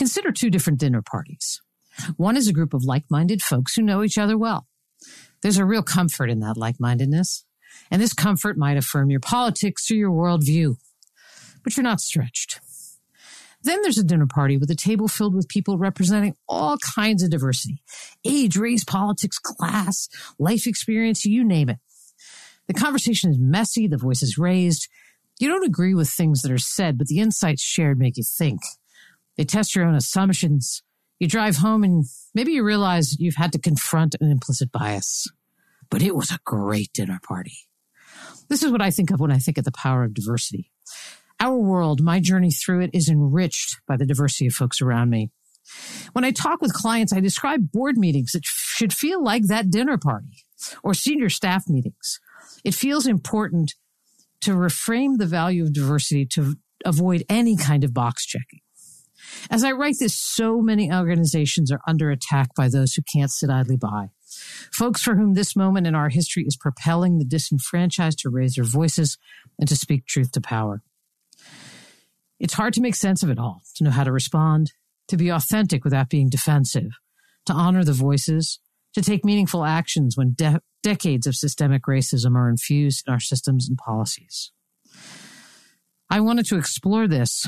Consider two different dinner parties. One is a group of like-minded folks who know each other well. There's a real comfort in that like-mindedness, and this comfort might affirm your politics or your worldview, but you're not stretched. Then there's a dinner party with a table filled with people representing all kinds of diversity age, race, politics, class, life experience, you name it. The conversation is messy, the voice is raised. You don't agree with things that are said, but the insights shared make you think. They test your own assumptions. You drive home and maybe you realize you've had to confront an implicit bias. But it was a great dinner party. This is what I think of when I think of the power of diversity. Our world, my journey through it is enriched by the diversity of folks around me. When I talk with clients, I describe board meetings that should feel like that dinner party or senior staff meetings. It feels important to reframe the value of diversity to avoid any kind of box checking. As I write this, so many organizations are under attack by those who can't sit idly by. Folks for whom this moment in our history is propelling the disenfranchised to raise their voices and to speak truth to power. It's hard to make sense of it all, to know how to respond, to be authentic without being defensive, to honor the voices, to take meaningful actions when de- decades of systemic racism are infused in our systems and policies. I wanted to explore this,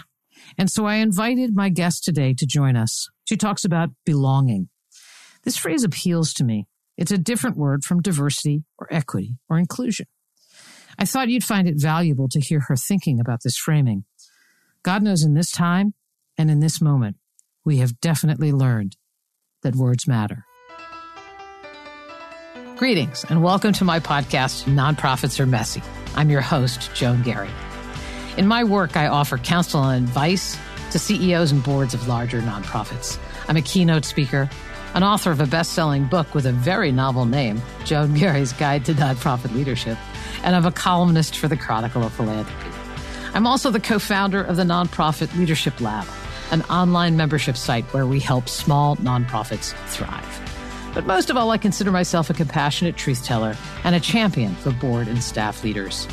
and so I invited my guest today to join us. She talks about belonging. This phrase appeals to me. It's a different word from diversity or equity or inclusion. I thought you'd find it valuable to hear her thinking about this framing God knows in this time and in this moment, we have definitely learned that words matter. Greetings and welcome to my podcast, Nonprofits Are Messy. I'm your host, Joan Garry. In my work, I offer counsel and advice to CEOs and boards of larger nonprofits. I'm a keynote speaker, an author of a best selling book with a very novel name, Joan Garry's Guide to Nonprofit Leadership, and I'm a columnist for the Chronicle of Philanthropy. I'm also the co founder of the nonprofit Leadership Lab, an online membership site where we help small nonprofits thrive. But most of all, I consider myself a compassionate truth teller and a champion for board and staff leaders.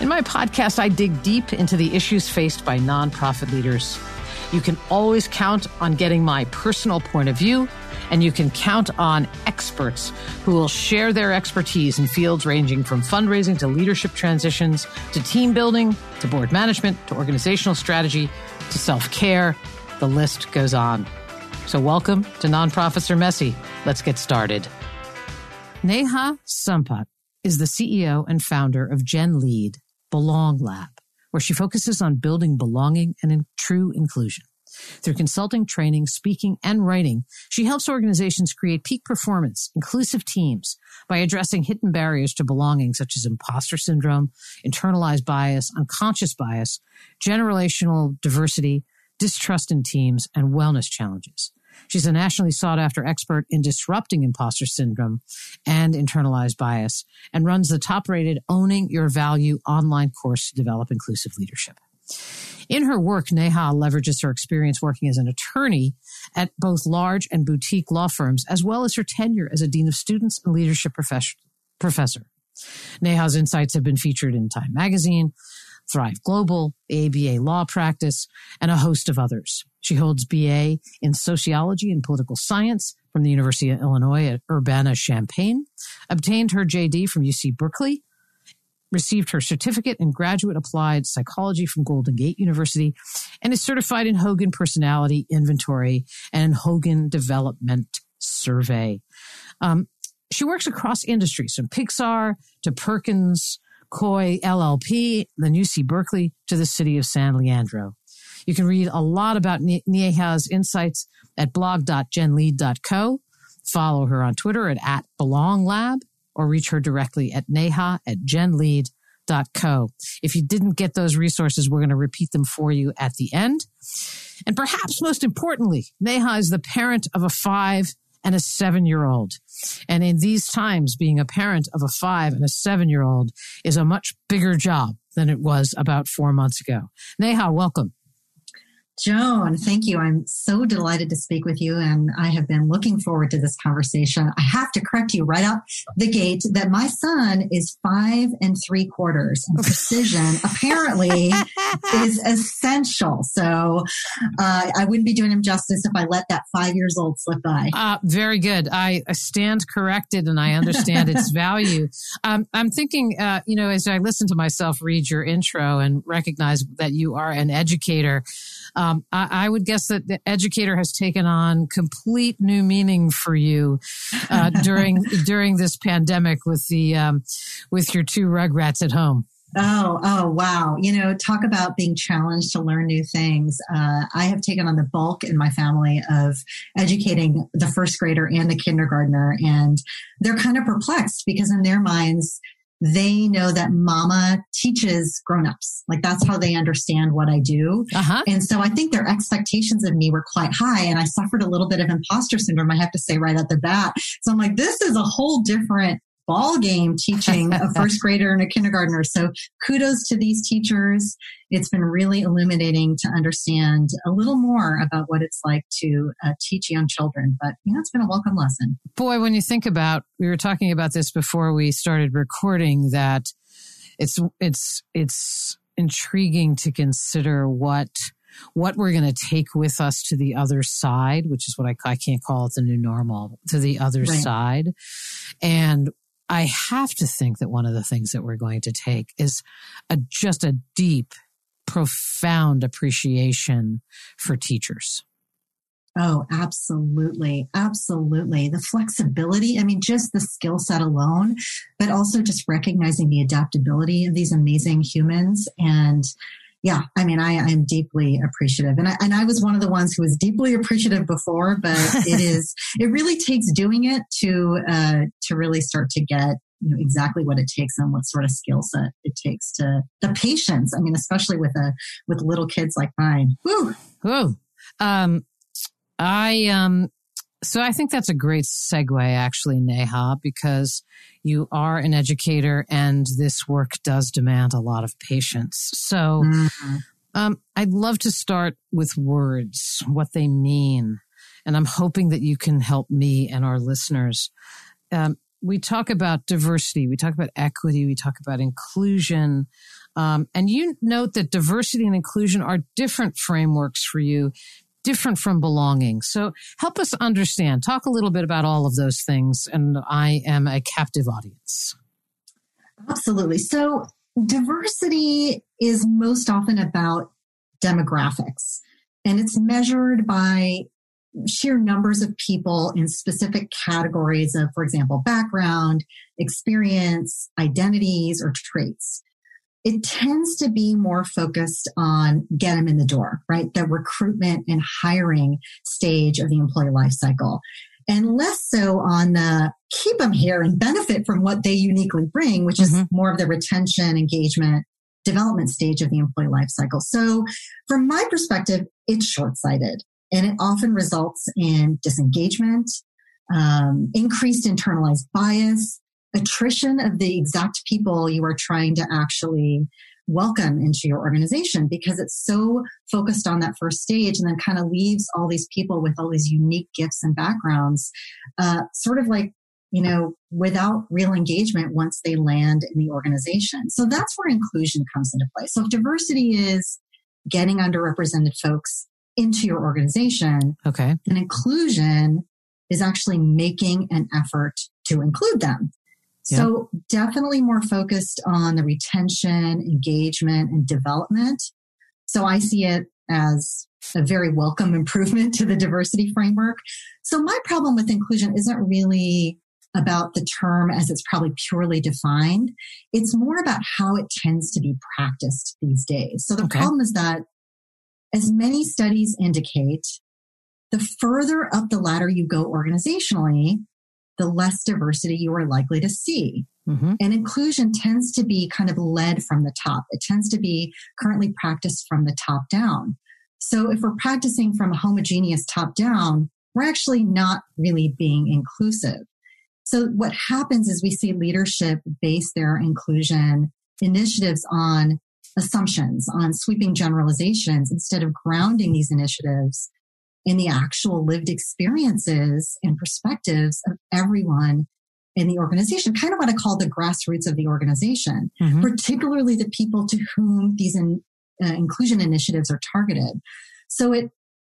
In my podcast, I dig deep into the issues faced by nonprofit leaders. You can always count on getting my personal point of view and you can count on experts who will share their expertise in fields ranging from fundraising to leadership transitions to team building to board management to organizational strategy to self care. The list goes on. So, welcome to Nonprofits Are Messy. Let's get started. Neha Sampath is the CEO and founder of Gen Lead Belong Lab, where she focuses on building belonging and in true inclusion. Through consulting, training, speaking, and writing, she helps organizations create peak performance, inclusive teams by addressing hidden barriers to belonging, such as imposter syndrome, internalized bias, unconscious bias, generational diversity, distrust in teams, and wellness challenges. She's a nationally sought after expert in disrupting imposter syndrome and internalized bias and runs the top rated Owning Your Value online course to develop inclusive leadership. In her work, Neha leverages her experience working as an attorney at both large and boutique law firms, as well as her tenure as a dean of students and leadership professor. Neha's insights have been featured in Time Magazine, Thrive Global, ABA Law Practice, and a host of others. She holds BA in Sociology and Political Science from the University of Illinois at Urbana-Champaign, obtained her JD from UC Berkeley, received her certificate in graduate applied psychology from Golden Gate University, and is certified in Hogan Personality Inventory and Hogan Development Survey. Um, she works across industries from Pixar to Perkins, Coie LLP, then UC Berkeley to the city of San Leandro. You can read a lot about Neha's insights at blog.genlead.co. Follow her on Twitter at, at belonglab or reach her directly at neha at genlead.co. If you didn't get those resources, we're going to repeat them for you at the end. And perhaps most importantly, Neha is the parent of a five and a seven year old. And in these times, being a parent of a five and a seven year old is a much bigger job than it was about four months ago. Neha, welcome. Joan, thank you. I'm so delighted to speak with you, and I have been looking forward to this conversation. I have to correct you right out the gate that my son is five and three quarters, and precision apparently is essential. So uh, I wouldn't be doing him justice if I let that five years old slip by. Uh, very good. I stand corrected, and I understand its value. Um, I'm thinking, uh, you know, as I listen to myself read your intro and recognize that you are an educator. Um, I, I, would guess that the educator has taken on complete new meaning for you uh, during during this pandemic with the um, with your two rugrats at home. Oh, oh, wow. You know, talk about being challenged to learn new things. Uh, I have taken on the bulk in my family of educating the first grader and the kindergartner, and they're kind of perplexed because in their minds, they know that mama teaches grown-ups. Like that's how they understand what i do. Uh-huh. and so i think their expectations of me were quite high and i suffered a little bit of imposter syndrome i have to say right at the bat. So i'm like this is a whole different ball game teaching a first grader and a kindergartner. So kudos to these teachers. It's been really illuminating to understand a little more about what it's like to uh, teach young children. But you know, it's been a welcome lesson. Boy, when you think about, we were talking about this before we started recording that it's, it's, it's intriguing to consider what, what we're going to take with us to the other side, which is what I, I can't call it the new normal, to the other right. side. And I have to think that one of the things that we're going to take is a, just a deep, profound appreciation for teachers. Oh, absolutely. Absolutely. The flexibility. I mean, just the skill set alone, but also just recognizing the adaptability of these amazing humans and yeah, I mean, I, am deeply appreciative. And I, and I was one of the ones who was deeply appreciative before, but it is, it really takes doing it to, uh, to really start to get, you know, exactly what it takes and what sort of skill set it takes to the patience. I mean, especially with a, with little kids like mine. Woo. Whoa. Um, I, um, so I think that's a great segue, actually, Neha, because you are an educator and this work does demand a lot of patience. So mm-hmm. um, I'd love to start with words, what they mean. And I'm hoping that you can help me and our listeners. Um, we talk about diversity, we talk about equity, we talk about inclusion. Um, and you note that diversity and inclusion are different frameworks for you different from belonging. So help us understand. Talk a little bit about all of those things. And I am a captive audience. Absolutely. So diversity is most often about demographics and it's measured by sheer numbers of people in specific categories of, for example, background, experience, identities, or traits it tends to be more focused on get them in the door, right? The recruitment and hiring stage of the employee life cycle. And less so on the keep them here and benefit from what they uniquely bring, which mm-hmm. is more of the retention, engagement, development stage of the employee life cycle. So from my perspective, it's short sighted and it often results in disengagement, um, increased internalized bias, attrition of the exact people you are trying to actually welcome into your organization because it's so focused on that first stage and then kind of leaves all these people with all these unique gifts and backgrounds, uh, sort of like, you know, without real engagement once they land in the organization. So that's where inclusion comes into play. So if diversity is getting underrepresented folks into your organization, okay, and inclusion is actually making an effort to include them. So definitely more focused on the retention, engagement, and development. So I see it as a very welcome improvement to the diversity framework. So my problem with inclusion isn't really about the term as it's probably purely defined. It's more about how it tends to be practiced these days. So the okay. problem is that as many studies indicate, the further up the ladder you go organizationally, the less diversity you are likely to see. Mm-hmm. And inclusion tends to be kind of led from the top. It tends to be currently practiced from the top down. So if we're practicing from a homogeneous top down, we're actually not really being inclusive. So what happens is we see leadership base their inclusion initiatives on assumptions, on sweeping generalizations, instead of grounding these initiatives in the actual lived experiences and perspectives of everyone in the organization, kind of what I call the grassroots of the organization, mm-hmm. particularly the people to whom these in, uh, inclusion initiatives are targeted. So it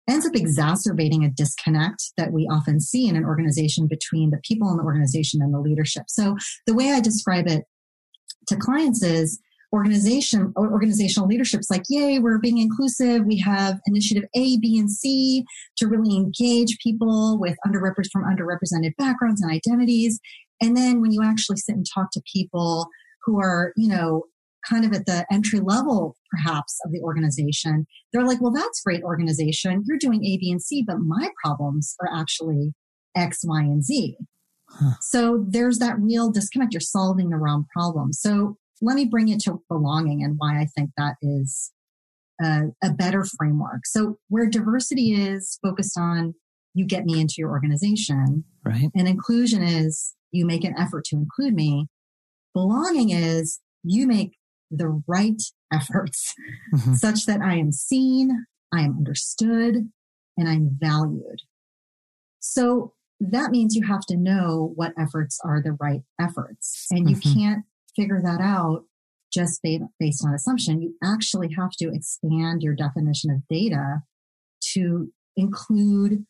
ends up exacerbating a disconnect that we often see in an organization between the people in the organization and the leadership. So the way I describe it to clients is organization or organizational leadership's like, yay, we're being inclusive. We have initiative A, B, and C to really engage people with underrepresented from underrepresented backgrounds and identities. And then when you actually sit and talk to people who are, you know, kind of at the entry level perhaps of the organization, they're like, well, that's great organization. You're doing A, B, and C, but my problems are actually X, Y, and Z. Huh. So there's that real disconnect. You're solving the wrong problem. So let me bring it to belonging and why I think that is a, a better framework. So where diversity is focused on you get me into your organization, right? And inclusion is you make an effort to include me. Belonging is you make the right efforts mm-hmm. such that I am seen, I am understood, and I'm valued. So that means you have to know what efforts are the right efforts. And you mm-hmm. can't figure that out just based on assumption. You actually have to expand your definition of data to include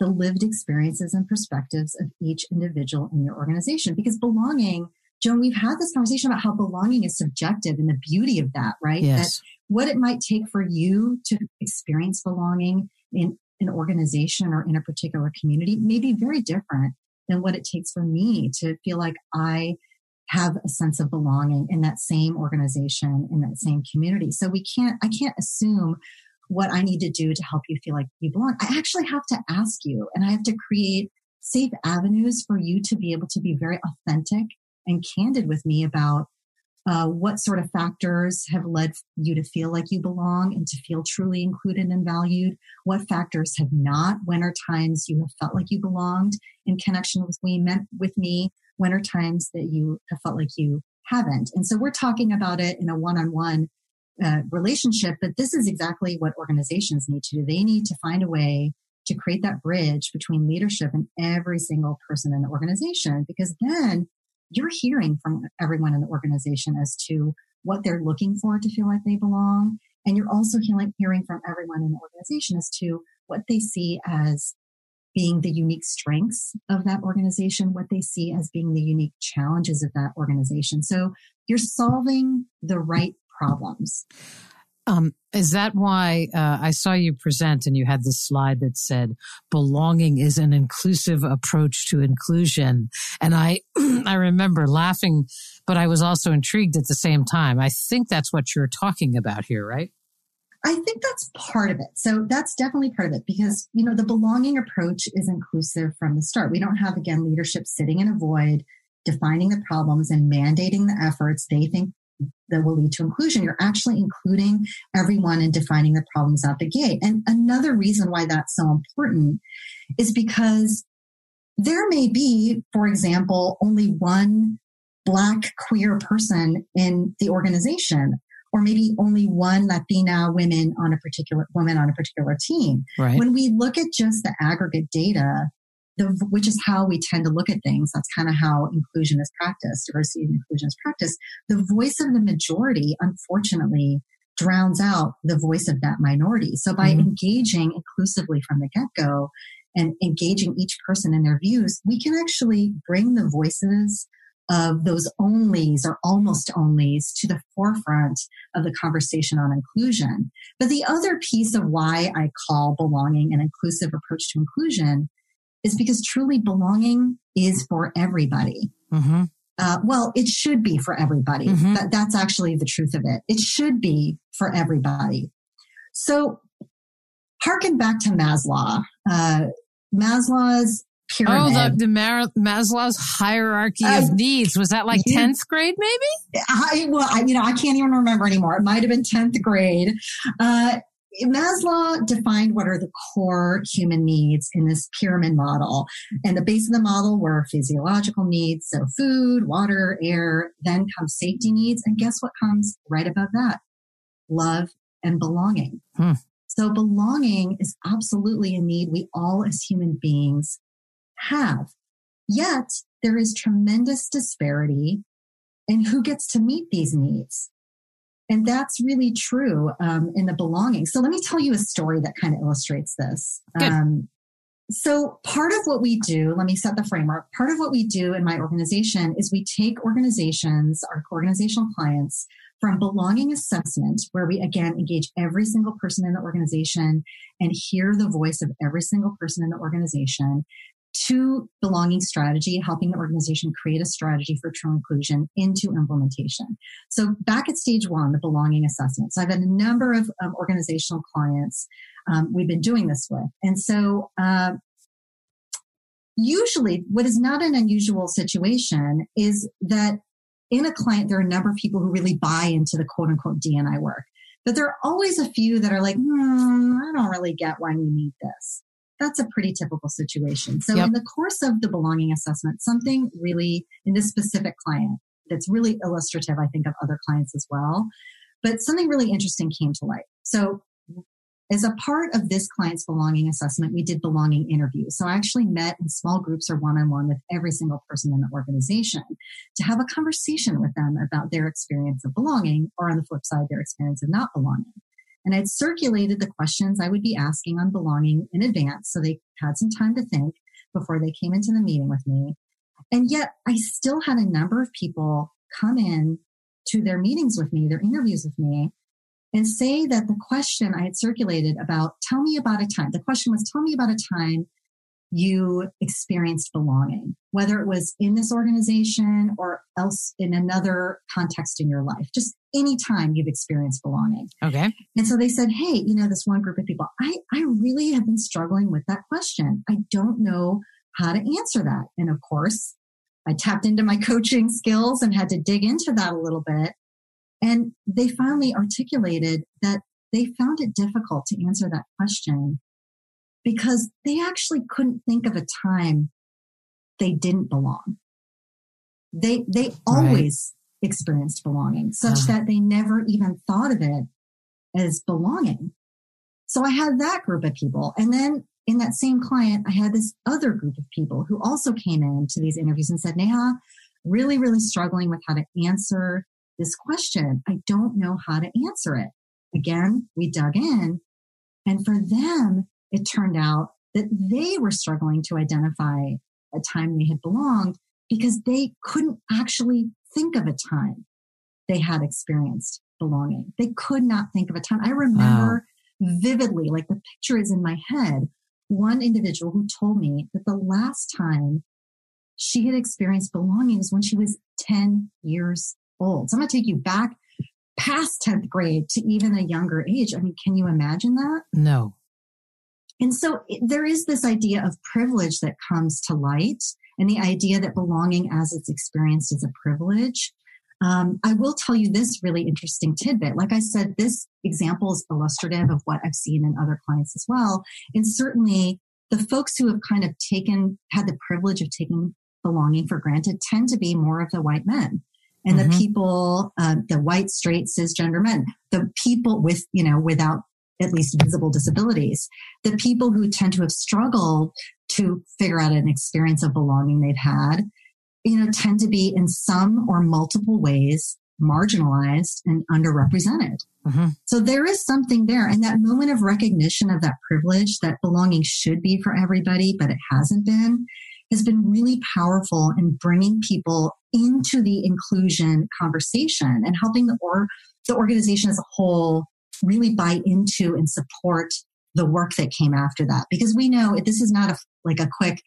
the lived experiences and perspectives of each individual in your organization because belonging joan we've had this conversation about how belonging is subjective and the beauty of that right yes. that what it might take for you to experience belonging in an organization or in a particular community may be very different than what it takes for me to feel like i have a sense of belonging in that same organization in that same community so we can't i can't assume what I need to do to help you feel like you belong. I actually have to ask you and I have to create safe avenues for you to be able to be very authentic and candid with me about uh, what sort of factors have led you to feel like you belong and to feel truly included and valued? What factors have not? When are times you have felt like you belonged in connection with me, with me? When are times that you have felt like you haven't? And so we're talking about it in a one-on-one uh, relationship, but this is exactly what organizations need to do. They need to find a way to create that bridge between leadership and every single person in the organization, because then you're hearing from everyone in the organization as to what they're looking for to feel like they belong. And you're also hearing from everyone in the organization as to what they see as being the unique strengths of that organization, what they see as being the unique challenges of that organization. So you're solving the right problems. Um, is that why uh, I saw you present and you had this slide that said belonging is an inclusive approach to inclusion? And I, I remember laughing, but I was also intrigued at the same time. I think that's what you're talking about here, right? I think that's part of it. So that's definitely part of it because, you know, the belonging approach is inclusive from the start. We don't have, again, leadership sitting in a void, defining the problems and mandating the efforts they think that will lead to inclusion. You're actually including everyone and defining the problems out the gate. And another reason why that's so important is because there may be, for example, only one black queer person in the organization or maybe only one latina women on a particular woman on a particular team right. when we look at just the aggregate data the, which is how we tend to look at things. That's kind of how inclusion is practiced, diversity and inclusion is practiced. The voice of the majority, unfortunately, drowns out the voice of that minority. So by mm-hmm. engaging inclusively from the get go and engaging each person in their views, we can actually bring the voices of those onlys or almost onlys to the forefront of the conversation on inclusion. But the other piece of why I call belonging an inclusive approach to inclusion is because truly belonging is for everybody. Mm-hmm. Uh, well, it should be for everybody. Mm-hmm. That, that's actually the truth of it. It should be for everybody. So, harken back to Maslow. Uh, Maslow's pyramid. Oh, the, the Mar- Maslow's hierarchy uh, of needs. Was that like tenth grade, maybe? I well, I, you know, I can't even remember anymore. It might have been tenth grade. Uh, Maslow defined what are the core human needs in this pyramid model. And the base of the model were physiological needs, so food, water, air, then comes safety needs. And guess what comes right above that? love, and belonging. Hmm. So belonging is absolutely a need we all as human beings have. Yet there is tremendous disparity in who gets to meet these needs. And that's really true um, in the belonging. So let me tell you a story that kind of illustrates this. Um, so part of what we do, let me set the framework. Part of what we do in my organization is we take organizations, our organizational clients, from belonging assessment, where we again engage every single person in the organization and hear the voice of every single person in the organization, to belonging strategy, helping the organization create a strategy for true inclusion into implementation. So back at stage one, the belonging assessment. So I've had a number of um, organizational clients um, we've been doing this with. And so uh, usually what is not an unusual situation is that in a client, there are a number of people who really buy into the quote unquote DNI work. But there are always a few that are like, hmm, I don't really get why we need this that's a pretty typical situation. So yep. in the course of the belonging assessment, something really in this specific client that's really illustrative, I think, of other clients as well. But something really interesting came to light. So as a part of this client's belonging assessment, we did belonging interviews. So I actually met in small groups or one on one with every single person in the organization to have a conversation with them about their experience of belonging or on the flip side, their experience of not belonging. And I'd circulated the questions I would be asking on belonging in advance so they had some time to think before they came into the meeting with me. And yet I still had a number of people come in to their meetings with me, their interviews with me, and say that the question I had circulated about, tell me about a time, the question was, tell me about a time you experienced belonging, whether it was in this organization or else in another context in your life, just any time you've experienced belonging. Okay. And so they said, Hey, you know, this one group of people, I, I really have been struggling with that question. I don't know how to answer that. And of course, I tapped into my coaching skills and had to dig into that a little bit. And they finally articulated that they found it difficult to answer that question because they actually couldn't think of a time they didn't belong. They, they always right. experienced belonging such uh. that they never even thought of it as belonging. So I had that group of people. And then in that same client, I had this other group of people who also came in to these interviews and said, Neha, really, really struggling with how to answer this question. I don't know how to answer it. Again, we dug in and for them, it turned out that they were struggling to identify a time they had belonged because they couldn't actually think of a time they had experienced belonging. They could not think of a time. I remember wow. vividly, like the picture is in my head, one individual who told me that the last time she had experienced belonging was when she was 10 years old. So I'm going to take you back past 10th grade to even a younger age. I mean, can you imagine that? No. And so there is this idea of privilege that comes to light and the idea that belonging as it's experienced is a privilege. Um, I will tell you this really interesting tidbit. Like I said, this example is illustrative of what I've seen in other clients as well. And certainly the folks who have kind of taken, had the privilege of taking belonging for granted tend to be more of the white men and mm-hmm. the people, uh, the white, straight, cisgender men, the people with, you know, without at least visible disabilities. The people who tend to have struggled to figure out an experience of belonging they've had, you know, tend to be in some or multiple ways marginalized and underrepresented. Mm-hmm. So there is something there. And that moment of recognition of that privilege that belonging should be for everybody, but it hasn't been, has been really powerful in bringing people into the inclusion conversation and helping the or the organization as a whole really buy into and support the work that came after that because we know this is not a like a quick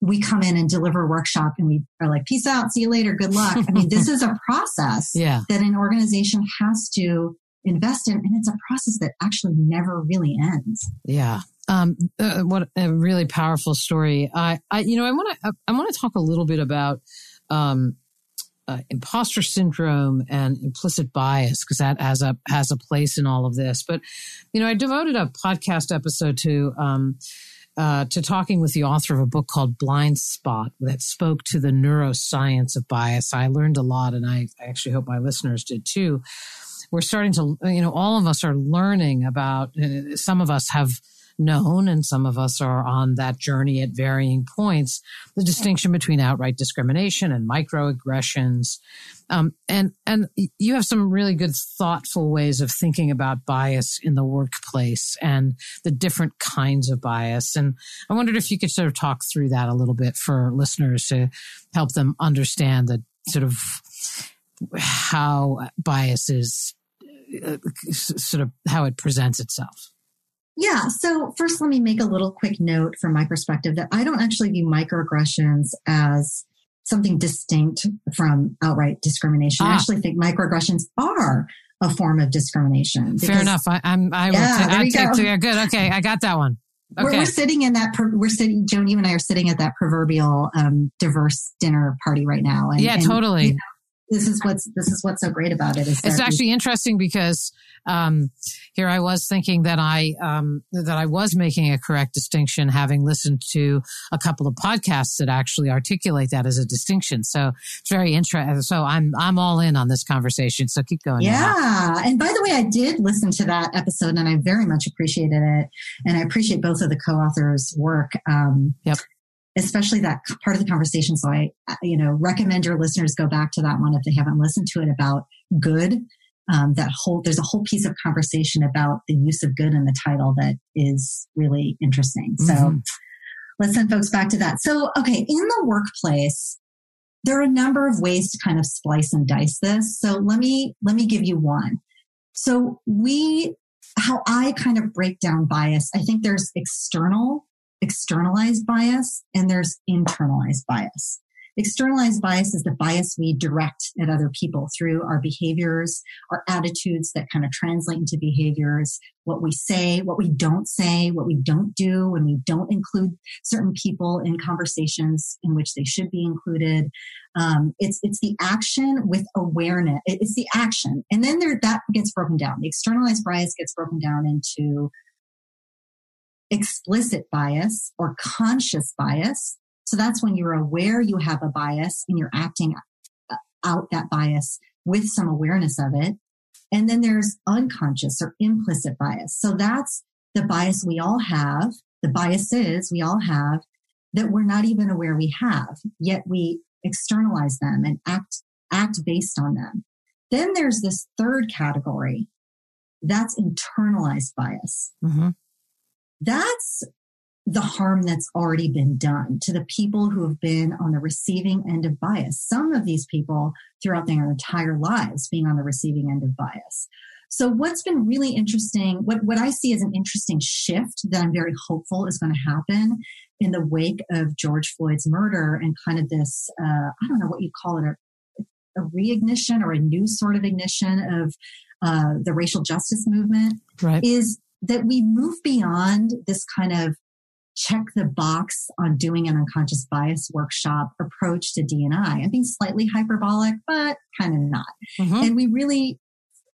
we come in and deliver a workshop and we are like peace out see you later good luck i mean this is a process yeah. that an organization has to invest in and it's a process that actually never really ends yeah um, uh, what a really powerful story. I, I you know, I want to, I want to talk a little bit about, um, uh, imposter syndrome and implicit bias because that has a has a place in all of this. But you know, I devoted a podcast episode to um, uh, to talking with the author of a book called Blind Spot that spoke to the neuroscience of bias. I learned a lot, and I, I actually hope my listeners did too. we're starting to, you know, all of us are learning about, uh, some of us have known and some of us are on that journey at varying points, the distinction between outright discrimination and microaggressions. Um, and, and you have some really good thoughtful ways of thinking about bias in the workplace and the different kinds of bias. And I wondered if you could sort of talk through that a little bit for listeners to help them understand the sort of how bias is uh, sort of how it presents itself. Yeah. So first, let me make a little quick note from my perspective that I don't actually view microaggressions as something distinct from outright discrimination. Ah. I actually think microaggressions are a form of discrimination. Because, Fair enough. I, am I will yeah, t- I take, go. good. Okay. I got that one. Okay. We're, we're, sitting in that, we're sitting, Joan, you and I are sitting at that proverbial um, diverse dinner party right now. And, yeah, and, totally. You know, this is what's this is what's so great about it. Is it's actually interesting because um, here I was thinking that I um, that I was making a correct distinction, having listened to a couple of podcasts that actually articulate that as a distinction. So it's very interesting. So I'm I'm all in on this conversation. So keep going. Yeah, now. and by the way, I did listen to that episode, and I very much appreciated it, and I appreciate both of the co-authors' work. Um, yep especially that part of the conversation. So I, you know, recommend your listeners go back to that one if they haven't listened to it about good. Um, that whole there's a whole piece of conversation about the use of good in the title that is really interesting. So mm-hmm. let's send folks back to that. So okay, in the workplace, there are a number of ways to kind of splice and dice this. So let me let me give you one. So we how I kind of break down bias, I think there's external externalized bias and there's internalized bias. Externalized bias is the bias we direct at other people through our behaviors, our attitudes that kind of translate into behaviors, what we say, what we don't say, what we don't do when we don't include certain people in conversations in which they should be included. Um, it's it's the action with awareness. It's the action, and then there that gets broken down. The externalized bias gets broken down into explicit bias or conscious bias. So that's when you're aware you have a bias and you're acting out that bias with some awareness of it. And then there's unconscious or implicit bias. So that's the bias we all have, the biases we all have that we're not even aware we have, yet we externalize them and act, act based on them. Then there's this third category. That's internalized bias. Mm-hmm that's the harm that's already been done to the people who have been on the receiving end of bias. Some of these people throughout their entire lives being on the receiving end of bias. So what's been really interesting, what, what I see as an interesting shift that I'm very hopeful is going to happen in the wake of George Floyd's murder and kind of this, uh, I don't know what you call it, a, a reignition or a new sort of ignition of uh, the racial justice movement right. is that we move beyond this kind of check the box on doing an unconscious bias workshop approach to D&I. I think slightly hyperbolic, but kind of not. Mm-hmm. And we really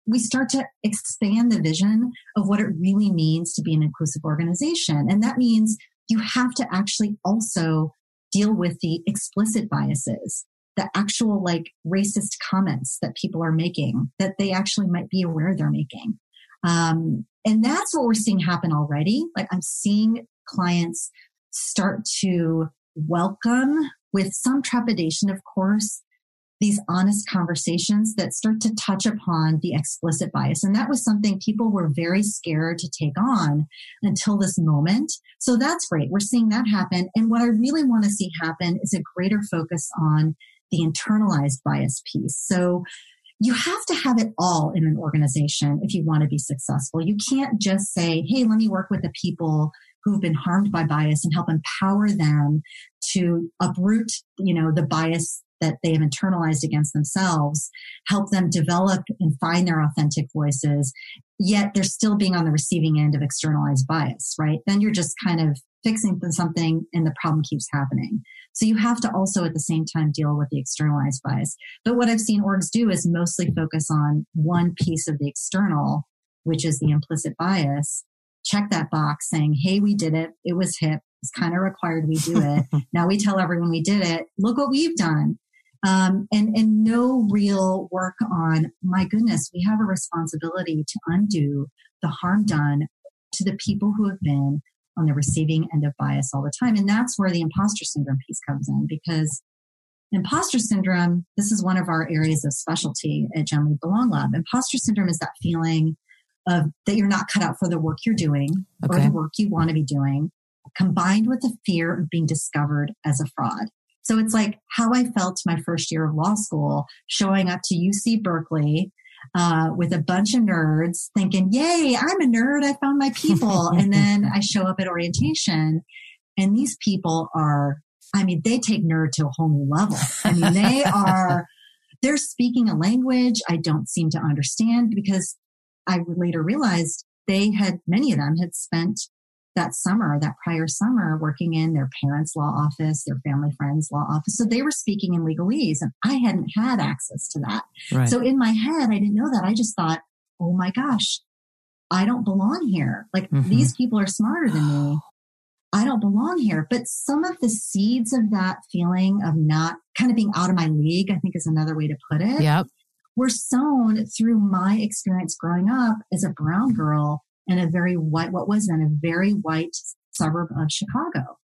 we start to expand the vision of what it really means to be an inclusive organization. And that means you have to actually also deal with the explicit biases, the actual like racist comments that people are making that they actually might be aware they're making. Um, and that's what we're seeing happen already. Like I'm seeing clients start to welcome with some trepidation, of course, these honest conversations that start to touch upon the explicit bias. And that was something people were very scared to take on until this moment. So that's great. We're seeing that happen. And what I really want to see happen is a greater focus on the internalized bias piece. So you have to have it all in an organization if you want to be successful. You can't just say, Hey, let me work with the people who've been harmed by bias and help empower them to uproot, you know, the bias that they have internalized against themselves, help them develop and find their authentic voices, yet they're still being on the receiving end of externalized bias, right? Then you're just kind of fixing something and the problem keeps happening. So you have to also at the same time deal with the externalized bias. But what I've seen orgs do is mostly focus on one piece of the external, which is the implicit bias. Check that box saying, Hey, we did it. It was hip. It's kind of required we do it. now we tell everyone we did it. Look what we've done. Um, and, and no real work on, my goodness, we have a responsibility to undo the harm done to the people who have been on the receiving end of bias all the time. And that's where the imposter syndrome piece comes in because imposter syndrome, this is one of our areas of specialty at Gem Belong Lab. Imposter syndrome is that feeling of that you're not cut out for the work you're doing okay. or the work you want to be doing, combined with the fear of being discovered as a fraud. So it's like how I felt my first year of law school, showing up to UC Berkeley uh, with a bunch of nerds, thinking, "Yay, I'm a nerd! I found my people." and then I show up at orientation, and these people are, I mean, they take nerd to a whole new level. I mean, they are. They're speaking a language I don't seem to understand because I later realized they had, many of them had spent that summer, that prior summer, working in their parents' law office, their family friends' law office. So they were speaking in legalese and I hadn't had access to that. Right. So in my head, I didn't know that. I just thought, oh my gosh, I don't belong here. Like mm-hmm. these people are smarter than me. I don't belong here. But some of the seeds of that feeling of not kind of being out of my league, I think is another way to put it. Yep. Were sown through my experience growing up as a brown girl in a very white, what was then a very white suburb of Chicago.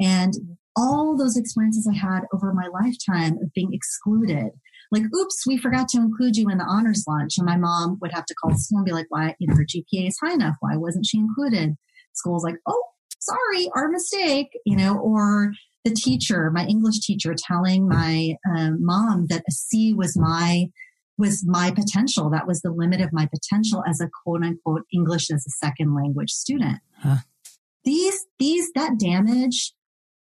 And all those experiences I had over my lifetime of being excluded. Like, oops, we forgot to include you in the honors lunch. And my mom would have to call school and be like, why, you know, her GPA is high enough. Why wasn't she included? School's like, oh, sorry, our mistake, you know, or the teacher, my English teacher telling my uh, mom that a C was my was my potential. That was the limit of my potential as a quote unquote English as a second language student. Huh. These, these, that damage,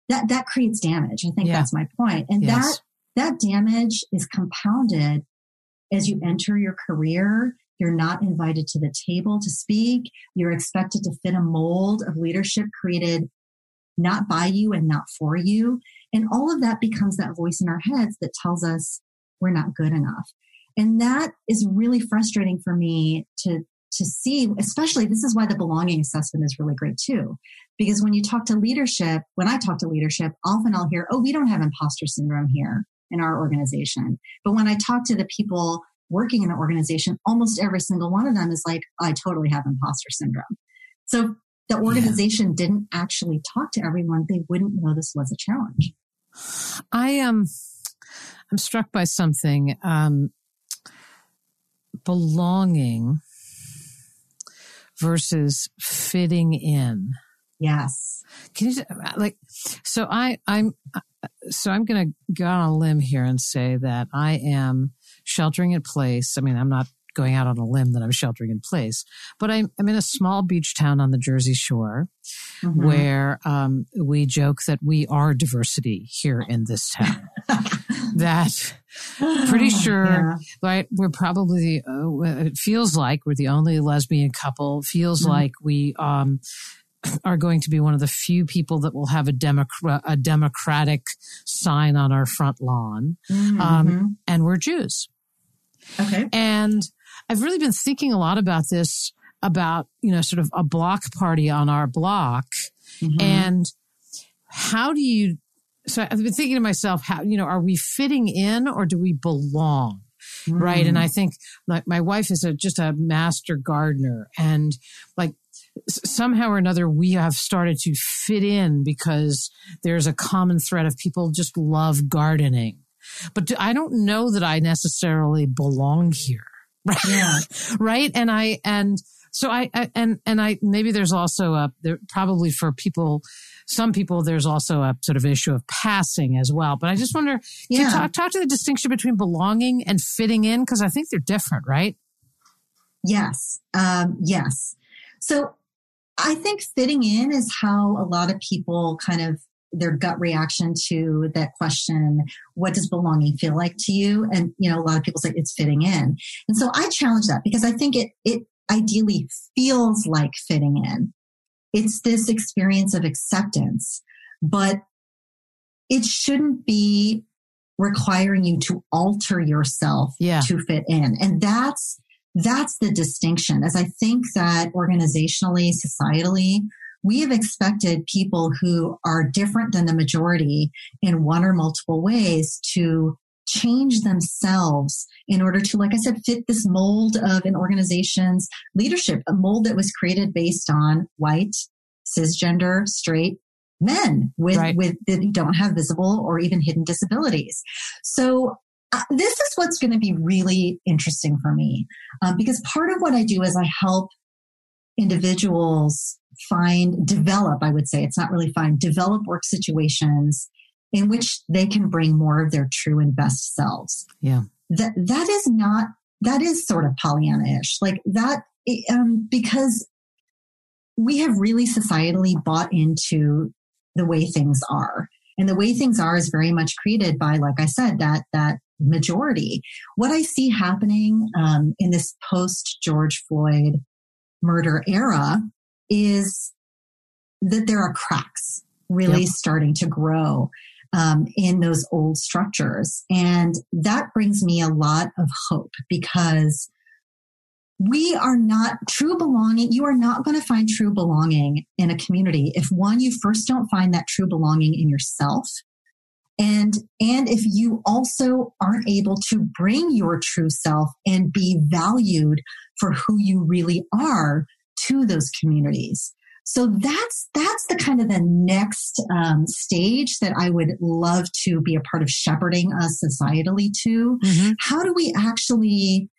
that, that creates damage. I think yeah. that's my point. And yes. that, that damage is compounded as you enter your career. You're not invited to the table to speak. You're expected to fit a mold of leadership created not by you and not for you. And all of that becomes that voice in our heads that tells us we're not good enough. And that is really frustrating for me to, to see, especially this is why the belonging assessment is really great too. Because when you talk to leadership, when I talk to leadership, often I'll hear, oh, we don't have imposter syndrome here in our organization. But when I talk to the people working in the organization, almost every single one of them is like, I totally have imposter syndrome. So the organization yeah. didn't actually talk to everyone, they wouldn't know this was a challenge. I am, um, I'm struck by something. Um, belonging versus fitting in. Yes. Can you like so I I'm so I'm going to go on a limb here and say that I am sheltering in place. I mean, I'm not going out on a limb that I'm sheltering in place, but I'm, I'm in a small beach town on the Jersey Shore mm-hmm. where um, we joke that we are diversity here in this town. that pretty sure, yeah. right? We're probably, uh, it feels like we're the only lesbian couple. Feels mm-hmm. like we, um, are going to be one of the few people that will have a, democ- a democratic sign on our front lawn. Mm-hmm. Um, and we're Jews. Okay. And I've really been thinking a lot about this, about, you know, sort of a block party on our block. Mm-hmm. And how do you, so I've been thinking to myself, how, you know, are we fitting in or do we belong? Mm-hmm. Right. And I think like my wife is a, just a master gardener and like somehow or another we have started to fit in because there's a common thread of people just love gardening. But I don't know that I necessarily belong here. Right. Yeah. right. And I, and so I, I, and, and I, maybe there's also a, there probably for people, some people, there's also a sort of issue of passing as well. But I just wonder, yeah. talk, talk to the distinction between belonging and fitting in? Cause I think they're different, right? Yes. Um, yes. So I think fitting in is how a lot of people kind of their gut reaction to that question what does belonging feel like to you? And you know a lot of people say it's fitting in. And so i challenge that because i think it it ideally feels like fitting in. It's this experience of acceptance but it shouldn't be requiring you to alter yourself yeah. to fit in. And that's that's the distinction. As i think that organizationally societally we have expected people who are different than the majority in one or multiple ways to change themselves in order to, like I said, fit this mold of an organization's leadership, a mold that was created based on white, cisgender, straight men with, right. with that don't have visible or even hidden disabilities. So uh, this is what's going to be really interesting for me um, because part of what I do is I help individuals find, develop, I would say, it's not really find, develop work situations in which they can bring more of their true and best selves. Yeah. That, that is not, that is sort of Pollyanna-ish. Like that, um, because we have really societally bought into the way things are. And the way things are is very much created by, like I said, that, that majority. What I see happening um, in this post George Floyd murder era is that there are cracks really yep. starting to grow um, in those old structures. And that brings me a lot of hope because we are not true belonging. You are not going to find true belonging in a community if one, you first don't find that true belonging in yourself. And, and if you also aren't able to bring your true self and be valued for who you really are to those communities. So that's that's the kind of the next um, stage that I would love to be a part of shepherding us societally to. Mm-hmm. How do we actually?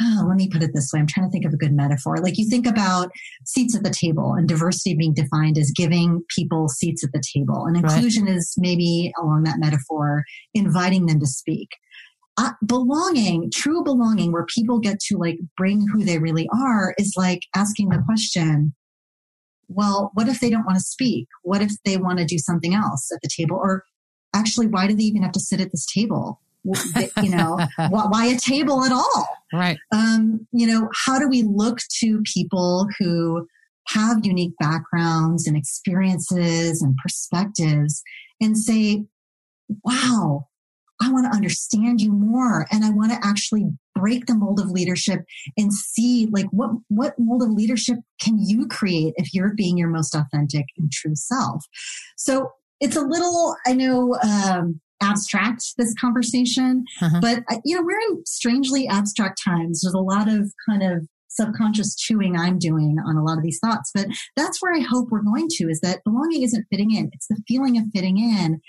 Oh, let me put it this way. I'm trying to think of a good metaphor. Like you think about seats at the table and diversity being defined as giving people seats at the table, and inclusion right. is maybe along that metaphor, inviting them to speak. Uh, belonging, true belonging, where people get to like bring who they really are, is like asking the question, well, what if they don't want to speak? What if they want to do something else at the table? Or actually, why do they even have to sit at this table? you know, why a table at all? Right. Um, you know, how do we look to people who have unique backgrounds and experiences and perspectives and say, wow, I want to understand you more and I want to actually break the mold of leadership and see like what what mold of leadership can you create if you're being your most authentic and true self. So it's a little I know um, abstract this conversation, uh-huh. but uh, you know we're in strangely abstract times. There's a lot of kind of subconscious chewing I'm doing on a lot of these thoughts. But that's where I hope we're going to is that belonging isn't fitting in. It's the feeling of fitting in.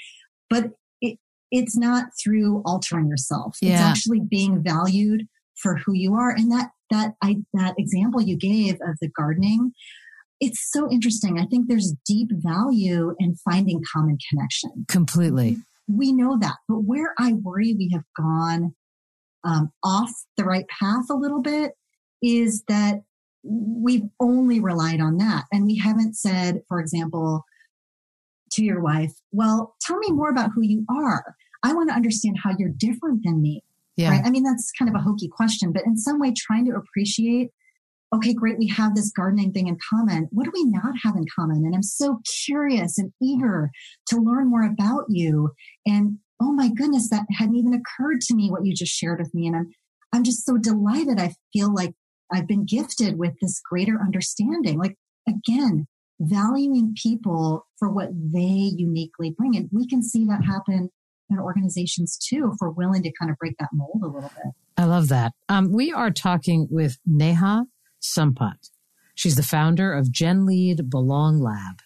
But it, it's not through altering yourself. Yeah. It's actually being valued for who you are. And that that I that example you gave of the gardening, it's so interesting. I think there's deep value in finding common connection. Completely. We know that. But where I worry we have gone um, off the right path a little bit is that we've only relied on that. And we haven't said, for example, to your wife, well, tell me more about who you are. I want to understand how you're different than me. Yeah. Right? I mean, that's kind of a hokey question, but in some way trying to appreciate, okay, great, we have this gardening thing in common. What do we not have in common? And I'm so curious and eager to learn more about you. And oh my goodness, that hadn't even occurred to me what you just shared with me. And I'm I'm just so delighted. I feel like I've been gifted with this greater understanding. Like again, valuing people for what they uniquely bring. And we can see that happen in organizations too if we're willing to kind of break that mold a little bit. I love that. Um, we are talking with Neha Sampat. She's the founder of Gen Lead Belong Lab.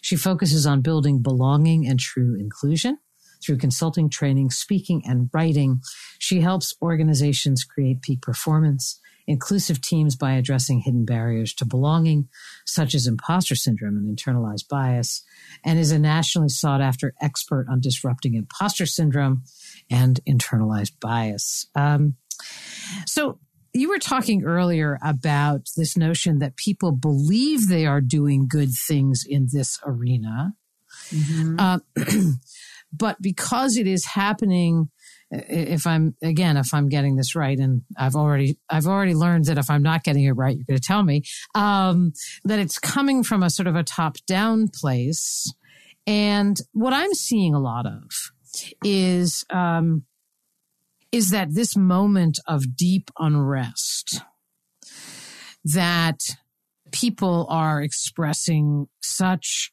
She focuses on building belonging and true inclusion through consulting, training, speaking, and writing. She helps organizations create peak performance inclusive teams by addressing hidden barriers to belonging, such as imposter syndrome and internalized bias, and is a nationally sought after expert on disrupting imposter syndrome and internalized bias. Um, so, you were talking earlier about this notion that people believe they are doing good things in this arena. Mm-hmm. Uh, but because it is happening if I'm again, if I'm getting this right, and I've already I've already learned that if I'm not getting it right, you're going to tell me um, that it's coming from a sort of a top down place. And what I'm seeing a lot of is um, is that this moment of deep unrest that people are expressing such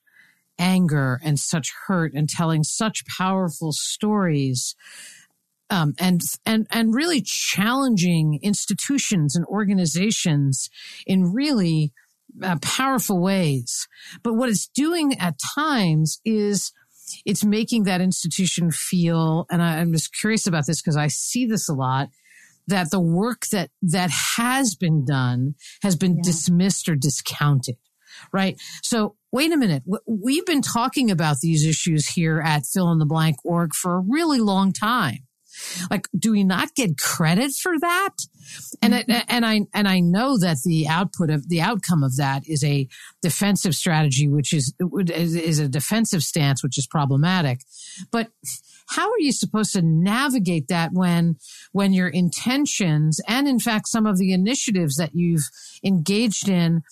anger and such hurt and telling such powerful stories um, and and and really challenging institutions and organizations in really uh, powerful ways. But what it's doing at times is it's making that institution feel, and I, I'm just curious about this because I see this a lot, that the work that that has been done has been yeah. dismissed or discounted right? So wait a minute. We've been talking about these issues here at fill in the blank org for a really long time like, do we not get credit for that? And mm-hmm. and I and I know that the output of the outcome of that is a defensive strategy, which is is a defensive stance, which is problematic. But how are you supposed to navigate that when when your intentions and in fact some of the initiatives that you've engaged in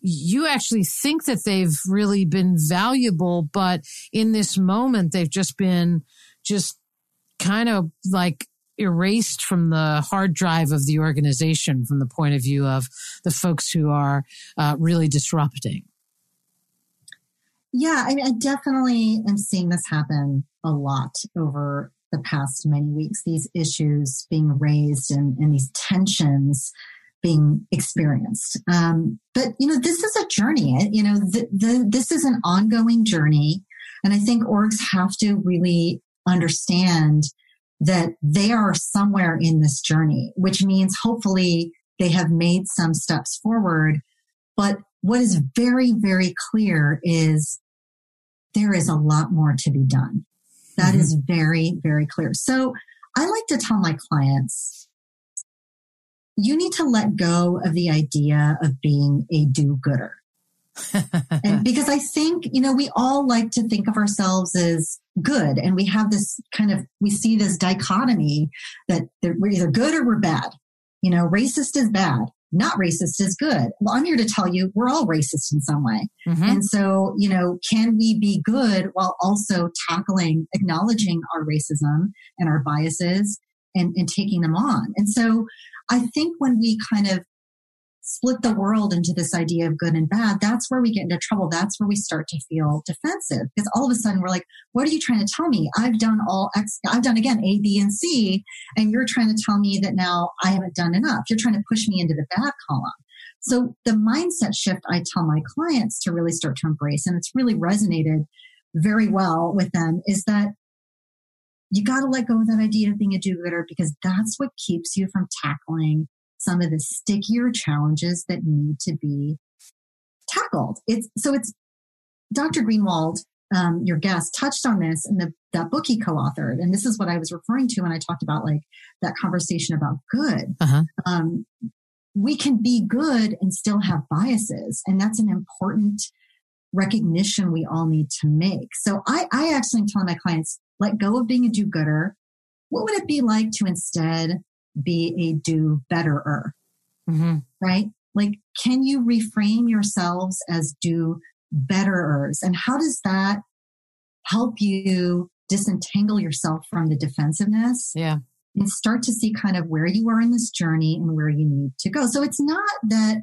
you actually think that they've really been valuable but in this moment they've just been just kind of like erased from the hard drive of the organization from the point of view of the folks who are uh, really disrupting. Yeah, I mean, I definitely am seeing this happen a lot over the past many weeks. These issues being raised and, and these tensions being experienced. Um, but you know, this is a journey. You know, the, the, this is an ongoing journey, and I think orgs have to really understand that they are somewhere in this journey, which means hopefully they have made some steps forward. But what is very, very clear is there is a lot more to be done. That mm-hmm. is very, very clear. So I like to tell my clients, you need to let go of the idea of being a do gooder. And because I think, you know, we all like to think of ourselves as good. And we have this kind of, we see this dichotomy that we're either good or we're bad. You know, racist is bad. Not racist is good. Well, I'm here to tell you we're all racist in some way. Mm-hmm. And so, you know, can we be good while also tackling, acknowledging our racism and our biases and, and taking them on? And so I think when we kind of split the world into this idea of good and bad, that's where we get into trouble. That's where we start to feel defensive because all of a sudden we're like, what are you trying to tell me? I've done all X, I've done again A, B, and C, and you're trying to tell me that now I haven't done enough. You're trying to push me into the bad column. So the mindset shift I tell my clients to really start to embrace, and it's really resonated very well with them, is that you got to let go of that idea of being a do-gooder because that's what keeps you from tackling some of the stickier challenges that need to be tackled. It's so it's Dr. Greenwald, um, your guest, touched on this in the that book he co-authored, and this is what I was referring to when I talked about like that conversation about good. Uh-huh. Um, we can be good and still have biases, and that's an important recognition we all need to make. So I, I actually am telling my clients, let go of being a do-gooder. What would it be like to instead be a do betterer, mm-hmm. right? Like, can you reframe yourselves as do betterers? And how does that help you disentangle yourself from the defensiveness? Yeah. And start to see kind of where you are in this journey and where you need to go. So it's not that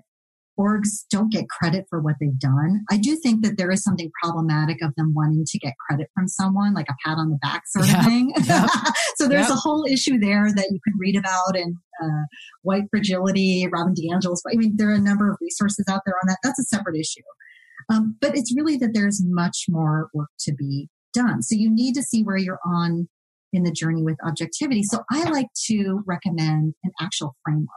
orgs don't get credit for what they've done. I do think that there is something problematic of them wanting to get credit from someone, like a pat on the back sort of thing. So there's a whole issue there that you can read about in uh, White Fragility, Robin DiAngelo's. I mean, there are a number of resources out there on that. That's a separate issue. Um, but it's really that there's much more work to be done. So you need to see where you're on in the journey with objectivity. So I like to recommend an actual framework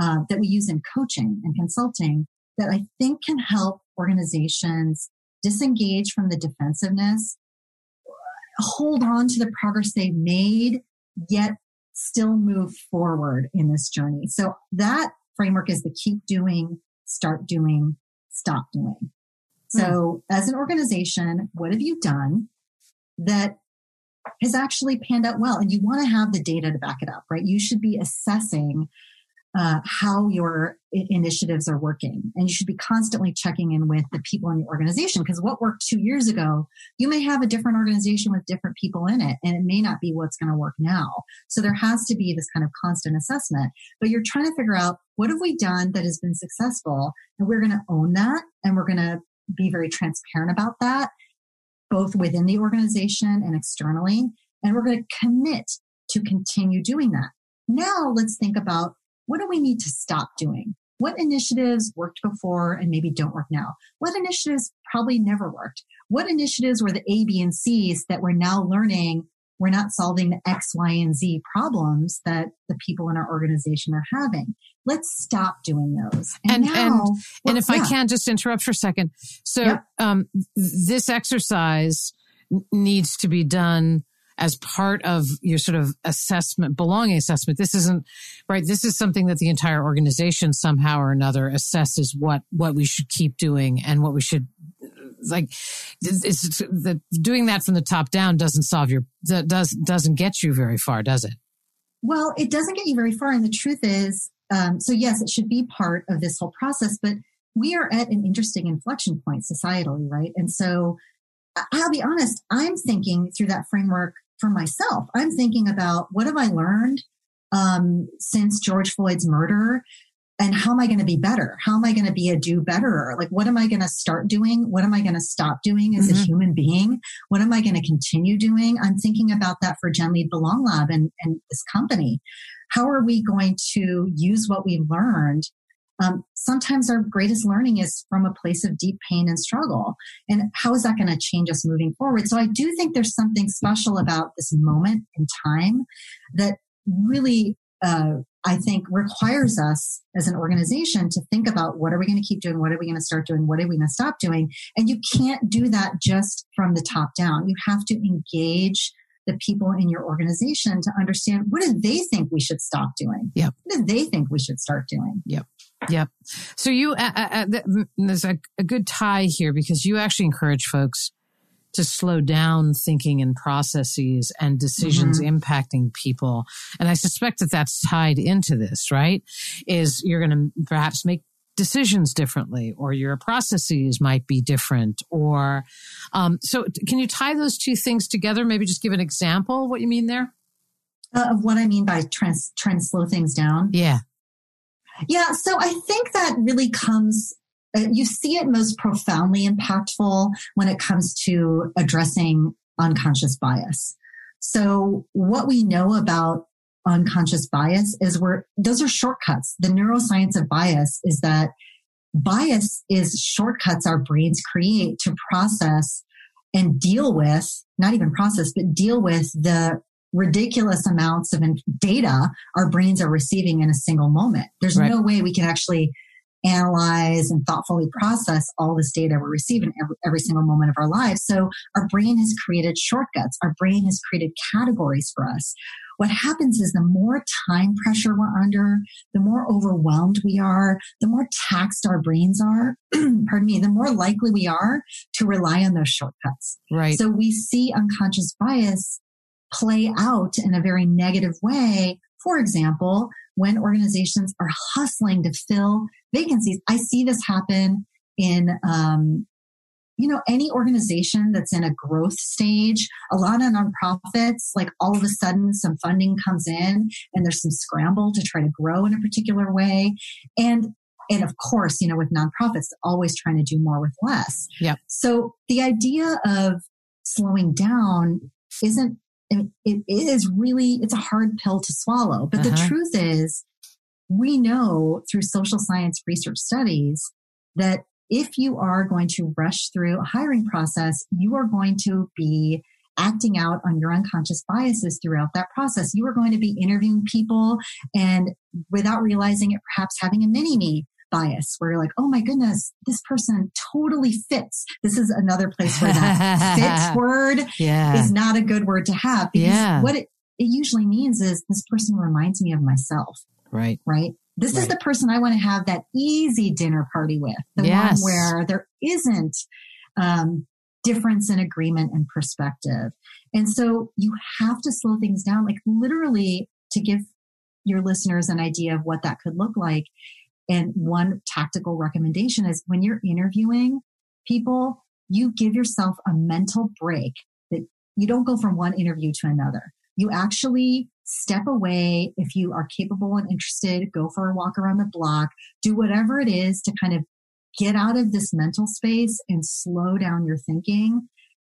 uh, that we use in coaching and consulting that I think can help organizations disengage from the defensiveness, hold on to the progress they've made, yet still move forward in this journey. So that framework is the keep doing, start doing, stop doing. So mm. as an organization, what have you done that has actually panned out well? And you want to have the data to back it up, right? You should be assessing uh, how your initiatives are working. And you should be constantly checking in with the people in your organization because what worked two years ago, you may have a different organization with different people in it, and it may not be what's going to work now. So there has to be this kind of constant assessment. But you're trying to figure out what have we done that has been successful, and we're going to own that, and we're going to be very transparent about that, both within the organization and externally. And we're going to commit to continue doing that. Now let's think about what do we need to stop doing? What initiatives worked before and maybe don't work now? What initiatives probably never worked? What initiatives were the A, B, and C's that we're now learning we're not solving the X, Y, and Z problems that the people in our organization are having. Let's stop doing those. And, and, now, and, well, and if yeah. I can just interrupt for a second. So, yeah. um, this exercise needs to be done as part of your sort of assessment, belonging assessment. This isn't right. This is something that the entire organization somehow or another assesses what, what we should keep doing and what we should like it's, the, doing that from the top down doesn't solve your that does doesn't get you very far, does it? Well, it doesn't get you very far, and the truth is, um, so yes, it should be part of this whole process, but we are at an interesting inflection point societally, right? And so, I'll be honest, I'm thinking through that framework for myself. I'm thinking about what have I learned um, since George Floyd's murder and how am I going to be better? How am I going to be a do betterer? Like, what am I going to start doing? What am I going to stop doing as mm-hmm. a human being? What am I going to continue doing? I'm thinking about that for Gen Lead Belong Lab and, and this company. How are we going to use what we've learned? Um, sometimes our greatest learning is from a place of deep pain and struggle. And how is that going to change us moving forward? So I do think there's something special about this moment in time that really uh, I think requires us as an organization to think about what are we going to keep doing? What are we going to start doing? What are we going to stop doing? And you can't do that just from the top down. You have to engage the people in your organization to understand what do they think we should stop doing? Yep. What do they think we should start doing? Yep. Yep. So you, uh, uh, uh there's a, a good tie here because you actually encourage folks to slow down thinking and processes and decisions mm-hmm. impacting people. And I suspect that that's tied into this, right? Is you're going to perhaps make decisions differently or your processes might be different or um, so can you tie those two things together maybe just give an example what you mean there uh, of what i mean by trying, trying to slow things down yeah yeah so i think that really comes uh, you see it most profoundly impactful when it comes to addressing unconscious bias. So what we know about unconscious bias is where those are shortcuts. The neuroscience of bias is that bias is shortcuts our brains create to process and deal with, not even process, but deal with the ridiculous amounts of data our brains are receiving in a single moment. There's right. no way we can actually analyze and thoughtfully process all this data we're receiving every, every single moment of our lives. So our brain has created shortcuts. Our brain has created categories for us. What happens is the more time pressure we're under, the more overwhelmed we are, the more taxed our brains are, pardon me, the more likely we are to rely on those shortcuts. Right. So we see unconscious bias play out in a very negative way. For example, when organizations are hustling to fill vacancies. I see this happen in, um, you know, any organization that's in a growth stage, a lot of nonprofits, like all of a sudden some funding comes in and there's some scramble to try to grow in a particular way. And and of course, you know, with nonprofits, always trying to do more with less. Yeah. So the idea of slowing down isn't it is really it's a hard pill to swallow. But uh-huh. the truth is we know through social science research studies that if you are going to rush through a hiring process you are going to be acting out on your unconscious biases throughout that process. You are going to be interviewing people and without realizing it perhaps having a mini me bias where you're like, oh my goodness, this person totally fits. This is another place where that fit word yeah. is not a good word to have because yeah. what it, it usually means is this person reminds me of myself. Right. Right. This right. is the person I want to have that easy dinner party with, the yes. one where there isn't um, difference in agreement and perspective. And so you have to slow things down, like literally to give your listeners an idea of what that could look like and one tactical recommendation is when you're interviewing people, you give yourself a mental break that you don't go from one interview to another. You actually step away if you are capable and interested, go for a walk around the block, do whatever it is to kind of get out of this mental space and slow down your thinking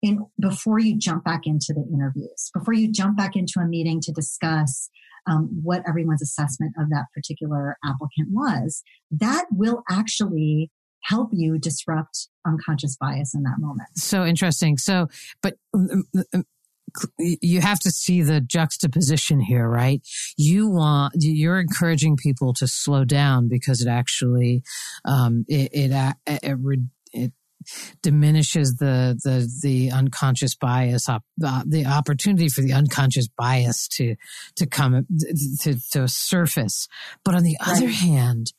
in before you jump back into the interviews, before you jump back into a meeting to discuss um, what everyone's assessment of that particular applicant was, that will actually help you disrupt unconscious bias in that moment. So interesting. So, but um, um, um, you have to see the juxtaposition here, right? You want, you're encouraging people to slow down because it actually, um, it, it, it, it diminishes the the the unconscious bias op, uh, the opportunity for the unconscious bias to to come to to surface but on the right. other hand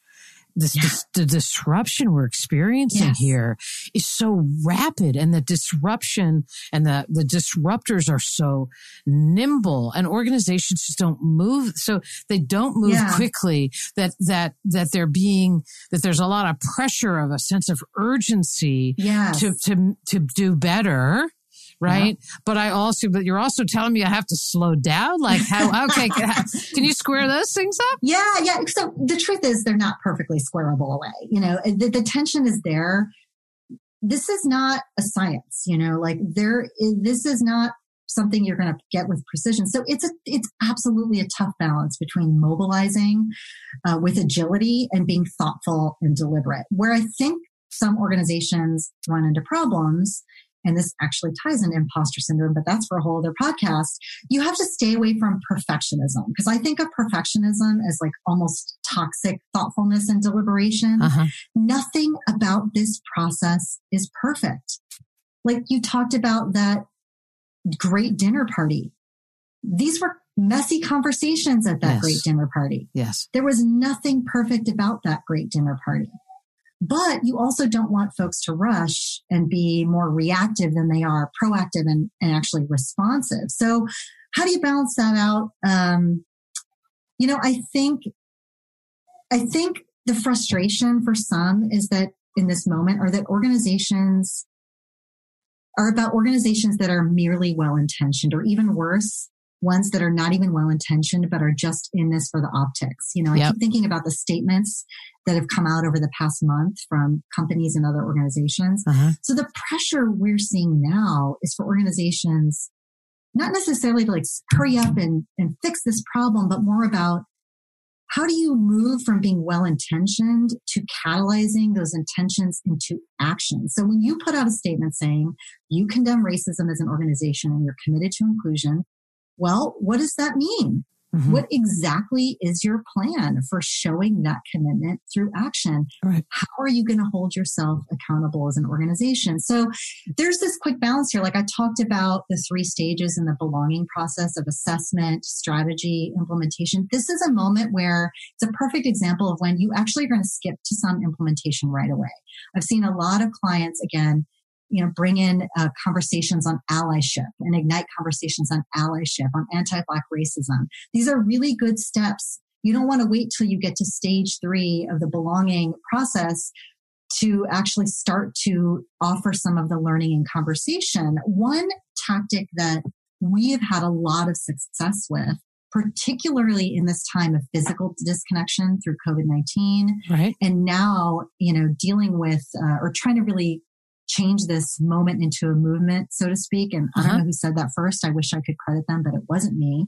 this, yeah. this, the disruption we're experiencing yes. here is so rapid and the disruption and the, the disruptors are so nimble and organizations just don't move. So they don't move yeah. quickly that, that, that they're being, that there's a lot of pressure of a sense of urgency yes. to, to, to do better right? Yeah. But I also, but you're also telling me I have to slow down. Like how? Okay, can you square those things up? Yeah, yeah. So the truth is, they're not perfectly squareable away. You know, the, the tension is there. This is not a science. You know, like there. Is, this is not something you're going to get with precision. So it's a, it's absolutely a tough balance between mobilizing uh, with agility and being thoughtful and deliberate. Where I think some organizations run into problems and this actually ties into imposter syndrome, but that's for a whole other podcast. You have to stay away from perfectionism because I think of perfectionism as like almost toxic thoughtfulness and deliberation. Uh-huh. Nothing about this process is perfect. Like you talked about that great dinner party. These were messy conversations at that yes. great dinner party. Yes. There was nothing perfect about that great dinner party. But you also don't want folks to rush and be more reactive than they are proactive and, and actually responsive. So how do you balance that out? Um, you know, I think, I think the frustration for some is that in this moment are that organizations are about organizations that are merely well intentioned or even worse, ones that are not even well intentioned, but are just in this for the optics. You know, yep. I keep thinking about the statements that have come out over the past month from companies and other organizations. Uh-huh. So the pressure we're seeing now is for organizations not necessarily to like hurry up and, and fix this problem, but more about how do you move from being well intentioned to catalyzing those intentions into action? So when you put out a statement saying you condemn racism as an organization and you're committed to inclusion, well, what does that mean? Mm-hmm. What exactly is your plan for showing that commitment through action? Right. How are you going to hold yourself accountable as an organization? So there's this quick balance here. Like I talked about the three stages in the belonging process of assessment, strategy, implementation. This is a moment where it's a perfect example of when you actually are going to skip to some implementation right away. I've seen a lot of clients, again, you know, bring in uh, conversations on allyship and ignite conversations on allyship, on anti-black racism. These are really good steps. You don't want to wait till you get to stage three of the belonging process to actually start to offer some of the learning and conversation. One tactic that we have had a lot of success with particularly in this time of physical disconnection through COVID-19. Right. And now, you know, dealing with uh, or trying to really change this moment into a movement, so to speak. And uh-huh. I don't uh-huh. know who said that first. I wish I could credit them, but it wasn't me.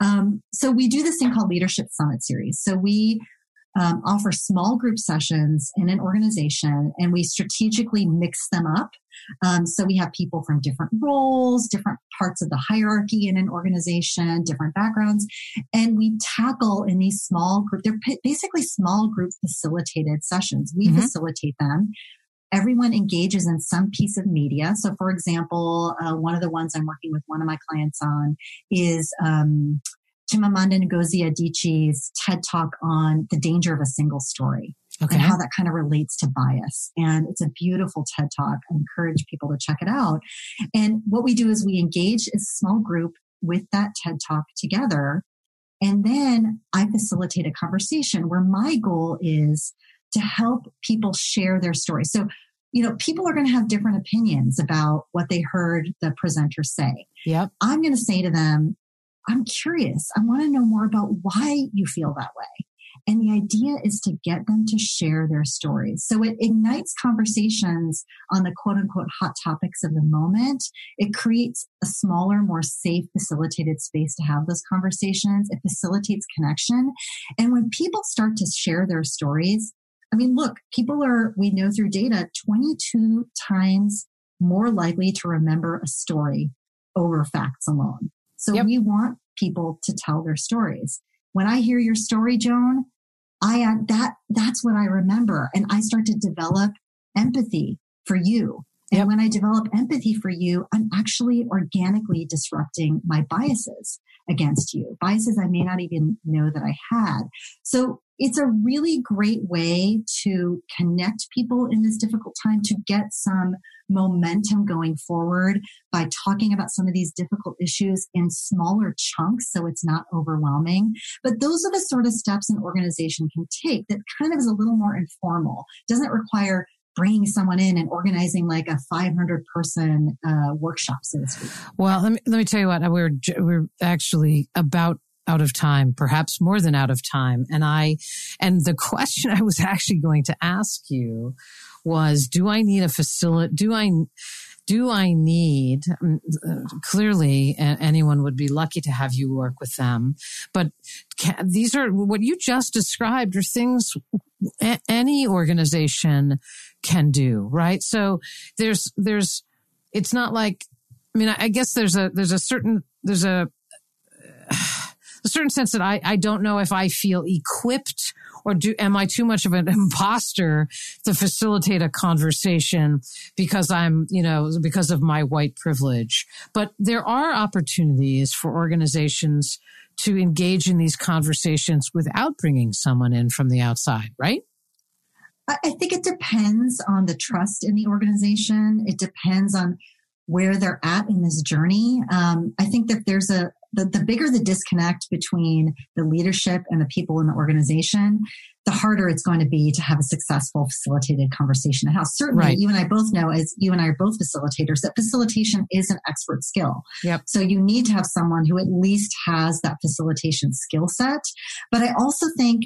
Um, so we do this thing called Leadership Summit Series. So we um, offer small group sessions in an organization and we strategically mix them up. Um, so we have people from different roles, different parts of the hierarchy in an organization, different backgrounds, and we tackle in these small group, they're basically small group facilitated sessions. We mm-hmm. facilitate them everyone engages in some piece of media. So, for example, uh, one of the ones I'm working with one of my clients on is um, Chimamanda Ngozi Adichie's TED Talk on the danger of a single story. Okay. And how that kind of relates to bias. And it's a beautiful TED Talk. I encourage people to check it out. And what we do is we engage a small group with that TED Talk together. And then I facilitate a conversation where my goal is to help people share their story. So, you know, people are going to have different opinions about what they heard the presenter say. Yep. I'm going to say to them, I'm curious. I want to know more about why you feel that way. And the idea is to get them to share their stories. So it ignites conversations on the quote unquote hot topics of the moment. It creates a smaller, more safe, facilitated space to have those conversations. It facilitates connection. And when people start to share their stories, I mean, look, people are, we know through data, 22 times more likely to remember a story over facts alone. So yep. we want people to tell their stories. When I hear your story, Joan, I uh, that that's what I remember, and I start to develop empathy for you. And yep. when I develop empathy for you, I'm actually organically disrupting my biases against you, biases I may not even know that I had. So it's a really great way to connect people in this difficult time to get some momentum going forward by talking about some of these difficult issues in smaller chunks so it's not overwhelming. But those are the sort of steps an organization can take that kind of is a little more informal, doesn't require bringing someone in and organizing like a 500 person uh, workshop, so to speak. Well, let me, let me tell you what, we're, we're actually about out of time, perhaps more than out of time. And I, and the question I was actually going to ask you was, do I need a facility? Do I, do I need, um, clearly anyone would be lucky to have you work with them, but can, these are what you just described are things any organization can do, right? So there's, there's, it's not like, I mean, I guess there's a, there's a certain, there's a, a certain sense that I, I don't know if I feel equipped or do, am I too much of an imposter to facilitate a conversation because I'm, you know, because of my white privilege? But there are opportunities for organizations to engage in these conversations without bringing someone in from the outside, right? I think it depends on the trust in the organization. It depends on where they're at in this journey. Um, I think that there's a the, the bigger the disconnect between the leadership and the people in the organization, the harder it's going to be to have a successful facilitated conversation at house. Certainly, right. you and I both know, as you and I are both facilitators, that facilitation is an expert skill. Yep. So you need to have someone who at least has that facilitation skill set. But I also think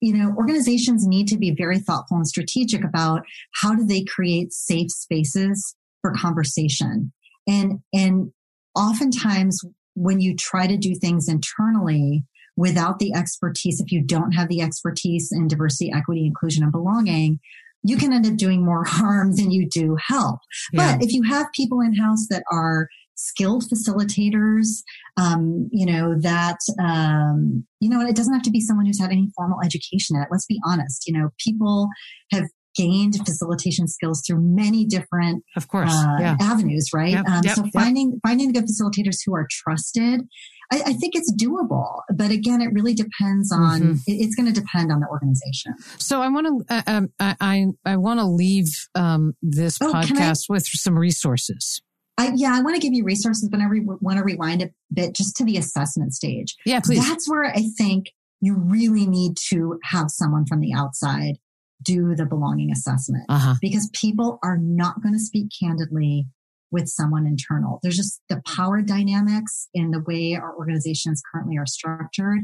you know, organizations need to be very thoughtful and strategic about how do they create safe spaces for conversation. And, and oftentimes when you try to do things internally without the expertise, if you don't have the expertise in diversity, equity, inclusion, and belonging, you can end up doing more harm than you do help. Yeah. But if you have people in house that are skilled facilitators, um, you know, that, um, you know, it doesn't have to be someone who's had any formal education in it. Let's be honest. You know, people have gained facilitation skills through many different of course uh, yeah. avenues right yep, um, yep, so finding yep. finding the good facilitators who are trusted I, I, think it's doable but again it really depends on mm-hmm. it, it's going to depend on the organization so i want to uh, um, i i want to leave um, this oh, podcast I, with some resources I, yeah, I want to give you resources, but I re- want to rewind a bit just to the assessment stage. Yeah, please. That's where I think you really need to have someone from the outside do the belonging assessment uh-huh. because people are not going to speak candidly with someone internal. There's just the power dynamics in the way our organizations currently are structured.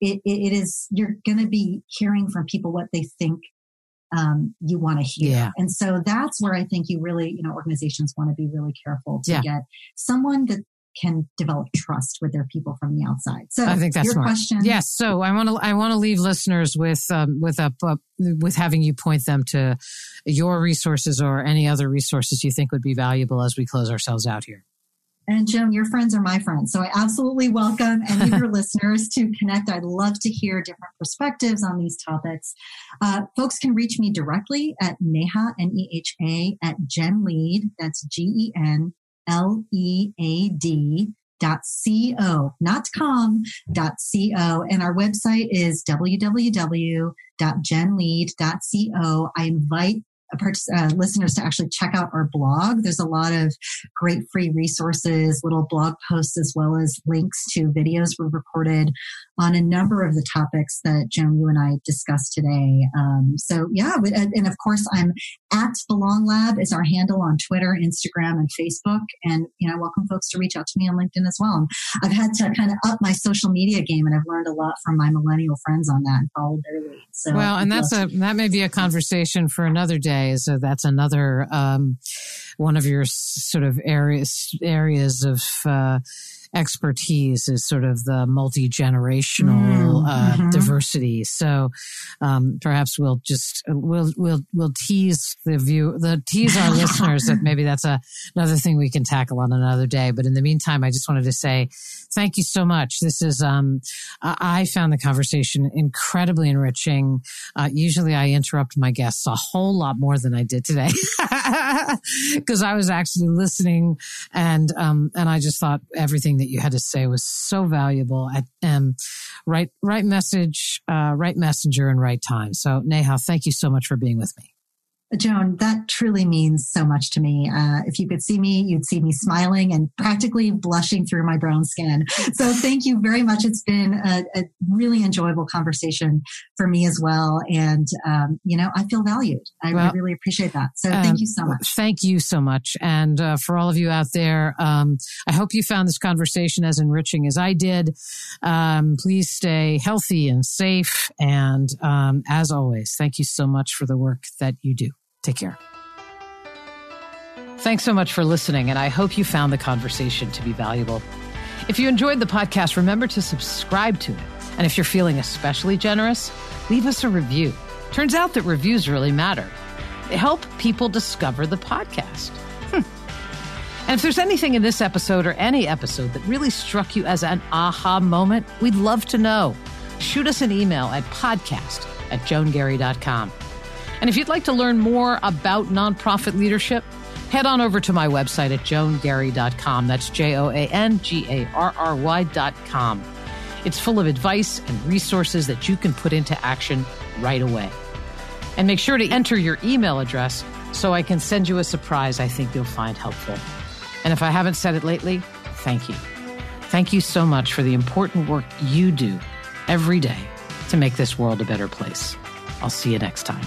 it, it, it is, you're going to be hearing from people what they think um, you want to hear. Yeah. And so that's where I think you really, you know, organizations want to be really careful to yeah. get someone that can develop trust with their people from the outside. So I think that's your smart. question. Yes. So I want to I want to leave listeners with um, with a uh, with having you point them to your resources or any other resources you think would be valuable as we close ourselves out here. And Jim, your friends are my friends. So I absolutely welcome any of your listeners to connect. I'd love to hear different perspectives on these topics. Uh, folks can reach me directly at Neha, N-E-H-A, at GenLead. That's G-E-N L E A D dot co not com dot co and our website is www.genlead.co i invite uh, listeners to actually check out our blog. There's a lot of great free resources, little blog posts, as well as links to videos we recorded on a number of the topics that Joan, you and I discussed today. Um, so yeah, and of course, I'm at Belong Lab is our handle on Twitter, Instagram, and Facebook. And you know, I welcome folks to reach out to me on LinkedIn as well. And I've had to kind of up my social media game, and I've learned a lot from my millennial friends on that and followed their lead. So well, and that's a that may be a conversation for another day. So that's another um, one of your sort of areas areas of. Uh, expertise is sort of the multi generational uh, mm-hmm. uh, diversity. So um, perhaps we'll just we'll we'll we'll tease the view the tease our listeners that maybe that's a another thing we can tackle on another day. But in the meantime, I just wanted to say thank you so much. This is um, I found the conversation incredibly enriching. Uh, usually, I interrupt my guests a whole lot more than I did today because I was actually listening and um, and I just thought everything that you had to say was so valuable. At, um, right, right message, uh, right messenger, and right time. So, Neha, thank you so much for being with me. Joan, that truly means so much to me. Uh, if you could see me, you'd see me smiling and practically blushing through my brown skin. So thank you very much. It's been a, a really enjoyable conversation for me as well. And, um, you know, I feel valued. I well, really appreciate that. So thank um, you so much. Thank you so much. And uh, for all of you out there, um, I hope you found this conversation as enriching as I did. Um, please stay healthy and safe. And um, as always, thank you so much for the work that you do. Take care. Thanks so much for listening, and I hope you found the conversation to be valuable. If you enjoyed the podcast, remember to subscribe to it. And if you're feeling especially generous, leave us a review. Turns out that reviews really matter. They help people discover the podcast. Hmm. And if there's anything in this episode or any episode that really struck you as an aha moment, we'd love to know. Shoot us an email at podcast at joangarry.com. And if you'd like to learn more about nonprofit leadership, head on over to my website at joangarry.com. That's J O A N G A R R Y.com. It's full of advice and resources that you can put into action right away. And make sure to enter your email address so I can send you a surprise I think you'll find helpful. And if I haven't said it lately, thank you. Thank you so much for the important work you do every day to make this world a better place. I'll see you next time.